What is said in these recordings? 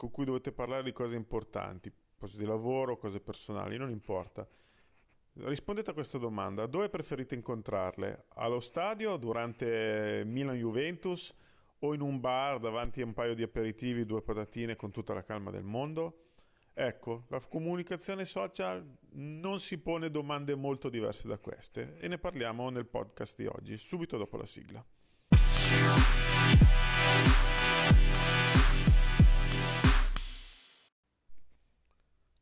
con cui dovete parlare di cose importanti, cose di lavoro, cose personali, non importa. Rispondete a questa domanda, dove preferite incontrarle? Allo stadio durante Milan-Juventus o in un bar davanti a un paio di aperitivi, due patatine con tutta la calma del mondo? Ecco, la comunicazione social non si pone domande molto diverse da queste e ne parliamo nel podcast di oggi, subito dopo la sigla.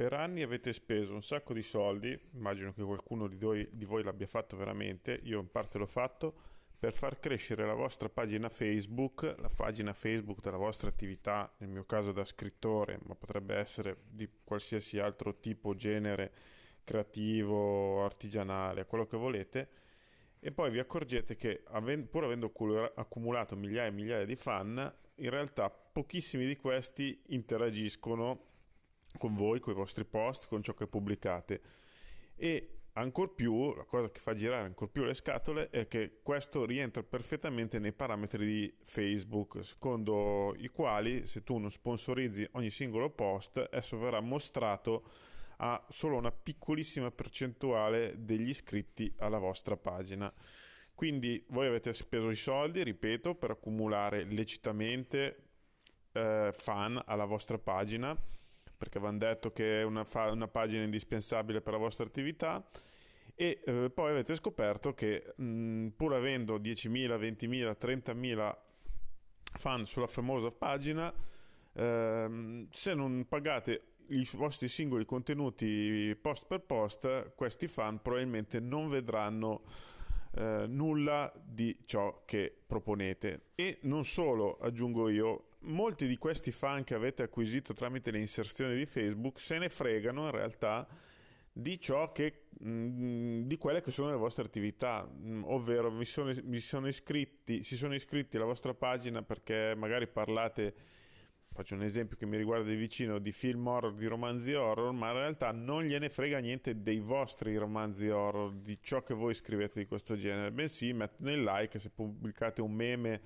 Per anni avete speso un sacco di soldi, immagino che qualcuno di voi, di voi l'abbia fatto veramente, io in parte l'ho fatto, per far crescere la vostra pagina Facebook, la pagina Facebook della vostra attività, nel mio caso da scrittore, ma potrebbe essere di qualsiasi altro tipo, genere, creativo, artigianale, quello che volete, e poi vi accorgete che pur avendo accumulato migliaia e migliaia di fan, in realtà pochissimi di questi interagiscono con voi, con i vostri post, con ciò che pubblicate. E ancor più, la cosa che fa girare ancora più le scatole è che questo rientra perfettamente nei parametri di Facebook, secondo i quali se tu non sponsorizzi ogni singolo post, esso verrà mostrato a solo una piccolissima percentuale degli iscritti alla vostra pagina. Quindi voi avete speso i soldi, ripeto, per accumulare lecitamente eh, fan alla vostra pagina perché vi hanno detto che è una, fa- una, pagina indispensabile per la vostra attività e eh, poi avete scoperto che mh, pur avendo 10.000, 20.000, 30.000 fan sulla famosa pagina, ehm, se non pagate i vostri singoli contenuti post per post, questi fan probabilmente non vedranno eh, nulla di ciò che proponete. E non solo, aggiungo io, molti di questi fan che avete acquisito tramite le inserzioni di Facebook se ne fregano in realtà di ciò che mm, di quelle che sono le vostre attività, mm, ovvero vi sono, vi sono iscritti, si sono iscritti alla vostra pagina perché magari parlate faccio un esempio che mi riguarda di vicino, di film horror, di romanzi horror, ma in realtà non gliene frega niente dei vostri romanzi horror, di ciò che voi scrivete di questo genere, bensì mettono il like se pubblicate un meme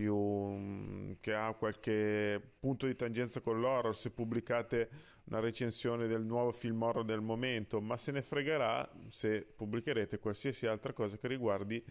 un, che ha qualche punto di tangenza con l'horror, se pubblicate una recensione del nuovo film horror del momento, ma se ne fregherà se pubblicherete qualsiasi altra cosa che riguardi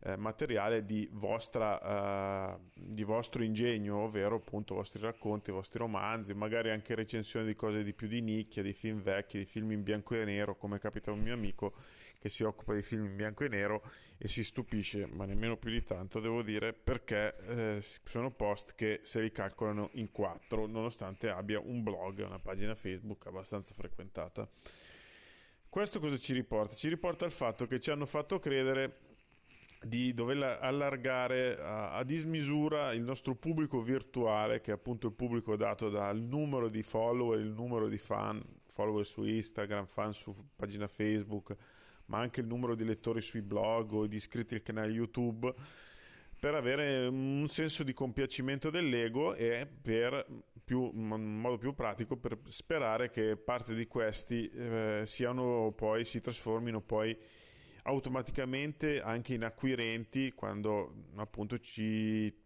eh, materiale di, vostra, uh, di vostro ingegno, ovvero appunto i vostri racconti, i vostri romanzi, magari anche recensioni di cose di più di nicchia, di film vecchi, di film in bianco e nero, come capita a un mio amico che si occupa di film in bianco e nero e si stupisce, ma nemmeno più di tanto, devo dire, perché eh, sono post che se li calcolano in quattro, nonostante abbia un blog, una pagina Facebook abbastanza frequentata. Questo cosa ci riporta? Ci riporta al fatto che ci hanno fatto credere di dover allargare a, a, dismisura il nostro pubblico virtuale, che è appunto il pubblico dato dal numero di follower, il numero di fan, follower su Instagram, fan su pagina Facebook, ma anche il numero di lettori sui blog o di iscritti al canale YouTube, per avere un senso di compiacimento dell'ego e per più, in modo più pratico per sperare che parte di questi eh, siano poi si trasformino poi automaticamente anche in acquirenti quando appunto ci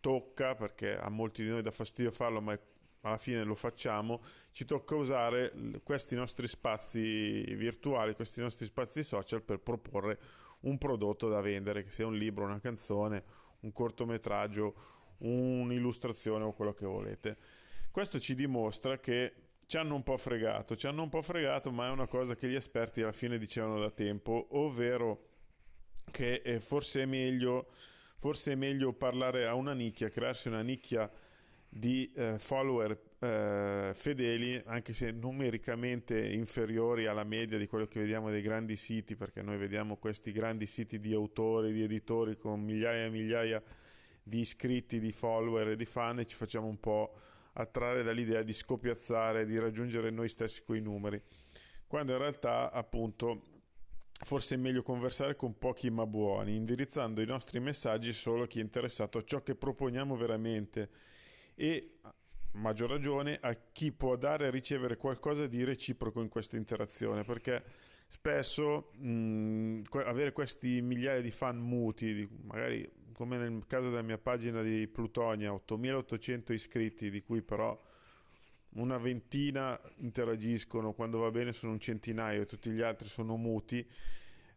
tocca, perché a molti di noi dà fastidio farlo, ma alla fine lo facciamo, ci tocca usare questi nostri spazi virtuali, questi nostri spazi social per proporre un prodotto da vendere, che sia un libro, una canzone, un cortometraggio, un'illustrazione o quello che volete. Questo ci dimostra che ci hanno un po' fregato, ci hanno un po' fregato, ma è una cosa che gli esperti alla fine dicevano da tempo, ovvero che eh, forse è meglio, forse è meglio parlare a una nicchia, crearsi una nicchia di eh, follower eh, fedeli, anche se numericamente inferiori alla media di quello che vediamo dei grandi siti, perché noi vediamo questi grandi siti di autori, di editori con migliaia e migliaia di iscritti, di follower e di fan e ci facciamo un po' attrarre dall'idea di scopiazzare, di raggiungere noi stessi quei numeri, quando in realtà appunto forse è meglio conversare con pochi ma buoni, indirizzando i nostri messaggi solo a chi è interessato a ciò che proponiamo veramente e a maggior ragione a chi può dare e ricevere qualcosa di reciproco in questa interazione, perché spesso mh, avere questi migliaia di fan muti, magari come nel caso della mia pagina di Plutonia, 8800 iscritti, di cui però una ventina interagiscono, quando va bene sono un centinaio e tutti gli altri sono muti.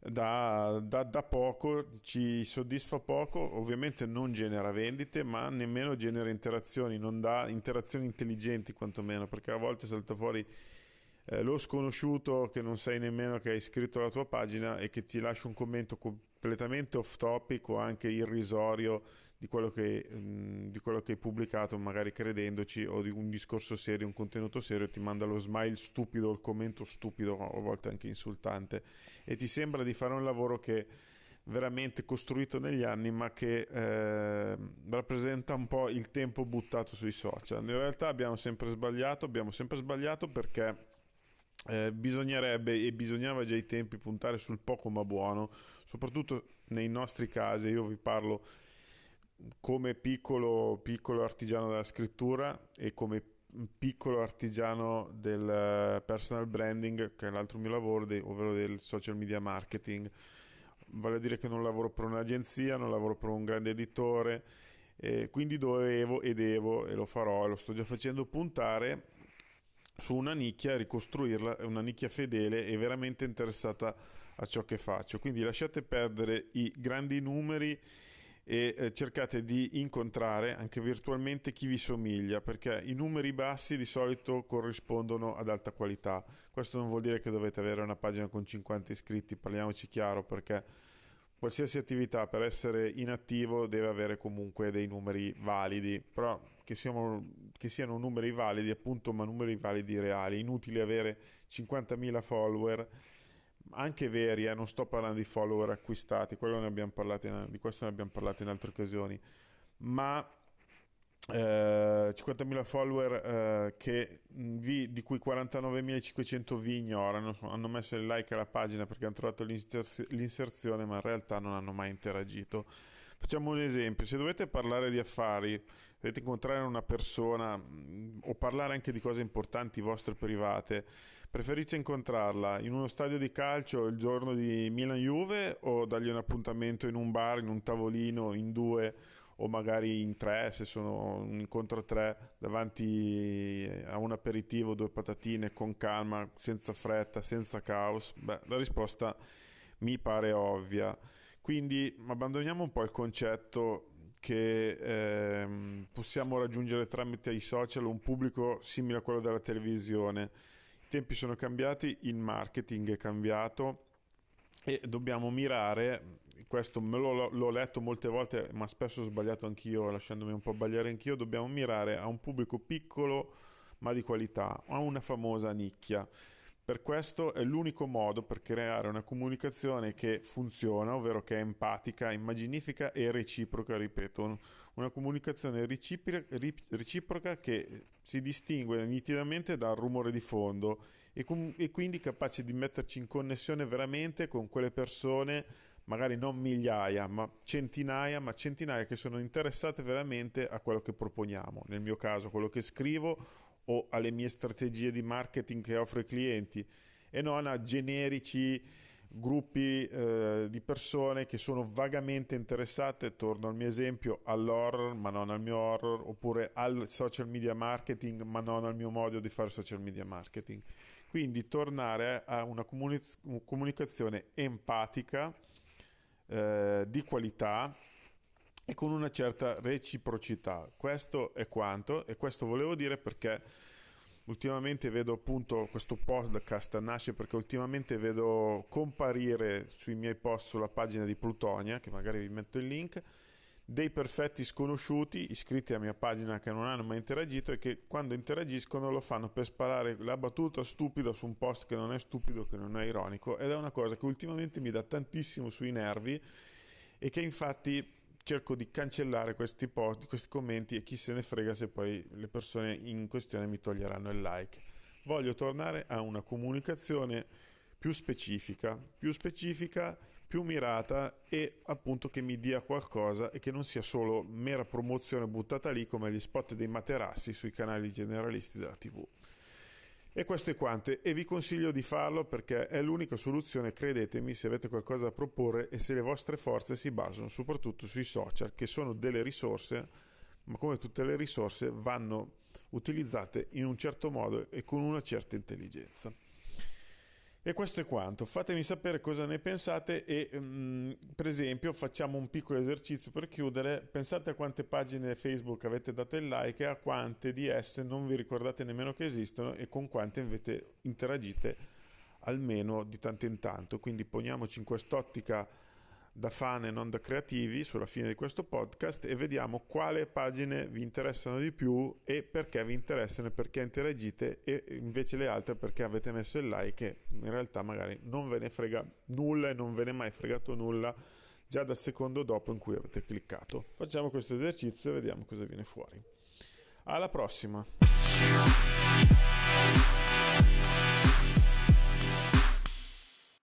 Da, da, da, poco ci soddisfa poco, ovviamente non genera vendite, ma nemmeno genera interazioni, non dà interazioni intelligenti quantomeno, perché a volte salta fuori eh, lo sconosciuto che non sai nemmeno che hai scritto la tua pagina e che ti lascia un commento completamente off topic o anche irrisorio di quello, che, mh, mm, di quello che hai pubblicato, magari credendoci, o di un discorso serio, un contenuto serio, ti manda lo smile stupido, il commento stupido, a volte anche insultante, e ti sembra di fare un lavoro che veramente costruito negli anni, ma che eh, rappresenta un po' il tempo buttato sui social. In realtà abbiamo sempre sbagliato, abbiamo sempre sbagliato perché eh, bisognerebbe e bisognava già ai tempi puntare sul poco ma buono, soprattutto nei nostri casi. Io vi parlo come piccolo, piccolo artigiano della scrittura e come piccolo artigiano del eh, personal branding, che è l'altro mio lavoro, ovvero del social media marketing. Vale a dire che non lavoro per un'agenzia, non lavoro per un grande editore, eh, quindi dovevo e devo, e lo farò, e lo sto già facendo, puntare su una nicchia, ricostruirla, una nicchia fedele e veramente interessata a ciò che faccio. Quindi lasciate perdere i grandi numeri e eh, cercate di incontrare anche virtualmente chi vi somiglia perché i numeri bassi di solito corrispondono ad alta qualità. Questo non vuol dire che dovete avere una pagina con 50 iscritti, parliamoci chiaro perché qualsiasi attività per essere inattivo deve avere comunque dei numeri validi, però che siano, che siano numeri validi appunto, ma numeri validi reali. Inutile avere 50.000 follower, anche veri, eh, non sto parlando di follower acquistati, in, di questo ne abbiamo parlato in altre occasioni, ma eh, 50.000 follower eh, che vi, di cui 49.500 vi ignorano, hanno messo il like alla pagina perché hanno trovato l'inserzione, ma in realtà non hanno mai interagito. Facciamo un esempio, se dovete parlare di affari, dovete incontrare una persona mh, o parlare anche di cose importanti vostre private, preferite incontrarla in uno stadio di calcio il giorno di Milan-Juve o dargli un appuntamento in un bar, in un tavolino, in due o magari in tre, se sono un incontro a tre, davanti a un aperitivo, due patatine con calma, senza fretta, senza caos? Beh, la risposta mi pare ovvia. Quindi abbandoniamo un po' il concetto che ehm, possiamo raggiungere tramite i social un pubblico simile a quello della televisione. I tempi sono cambiati, il marketing è cambiato e dobbiamo mirare questo me lo, l'ho letto molte volte, ma spesso ho sbagliato anch'io, lasciandomi un po' sbagliare anch'io, dobbiamo mirare a un pubblico piccolo ma di qualità, a una famosa nicchia. Per questo è l'unico modo per creare una comunicazione che funziona, ovvero che è empatica, immaginifica e reciproca, ripeto, una comunicazione reciproca che si distingue nitidamente dal rumore di fondo e, com- e quindi capace di metterci in connessione veramente con quelle persone magari non migliaia, ma centinaia, ma centinaia che sono interessate veramente a quello che proponiamo. Nel mio caso, quello che scrivo o alle mie strategie di marketing che offro ai clienti e non a generici gruppi eh, di persone che sono vagamente interessate, torno al mio esempio, all'horror ma non al mio horror, oppure al social media marketing ma non al mio modo di fare social media marketing. Quindi tornare a una comunicazione empatica eh, di qualità e con una certa reciprocità. Questo è quanto e questo volevo dire perché ultimamente vedo appunto questo podcast nasce perché ultimamente vedo comparire sui miei post sulla pagina di Plutonia, che magari vi metto il link, dei perfetti sconosciuti iscritti alla mia pagina che non hanno mai interagito e che quando interagiscono lo fanno per sparare la battuta stupida su un post che non è stupido, che non è ironico ed è una cosa che ultimamente mi dà tantissimo sui nervi e che infatti cerco di cancellare questi post, questi commenti e chi se ne frega se poi le persone in questione mi toglieranno il like. Voglio tornare a una comunicazione più specifica, più specifica più mirata e appunto che mi dia qualcosa e che non sia solo mera promozione buttata lì come gli spot dei materassi sui canali generalisti della TV. E questo è quanto e vi consiglio di farlo perché è l'unica soluzione, credetemi, se avete qualcosa da proporre e se le vostre forze si basano soprattutto sui social, che sono delle risorse, ma come tutte le risorse vanno utilizzate in un certo modo e con una certa intelligenza. E questo è quanto. Fatemi sapere cosa ne pensate e um, per esempio facciamo un piccolo esercizio per chiudere. Pensate a quante pagine Facebook avete dato il like e a quante di esse non vi ricordate nemmeno che esistono e con quante invece interagite almeno di tanto in tanto. Quindi poniamoci in quest'ottica da fan e non da creativi sulla fine di questo podcast e vediamo quale pagine vi interessano di più e perché vi interessano e perché interagite e invece le altre perché avete messo il like e in realtà magari non ve ne frega nulla e non ve ne è mai fregato nulla già dal secondo dopo in cui avete cliccato. Facciamo questo esercizio e vediamo cosa viene fuori. Alla prossima!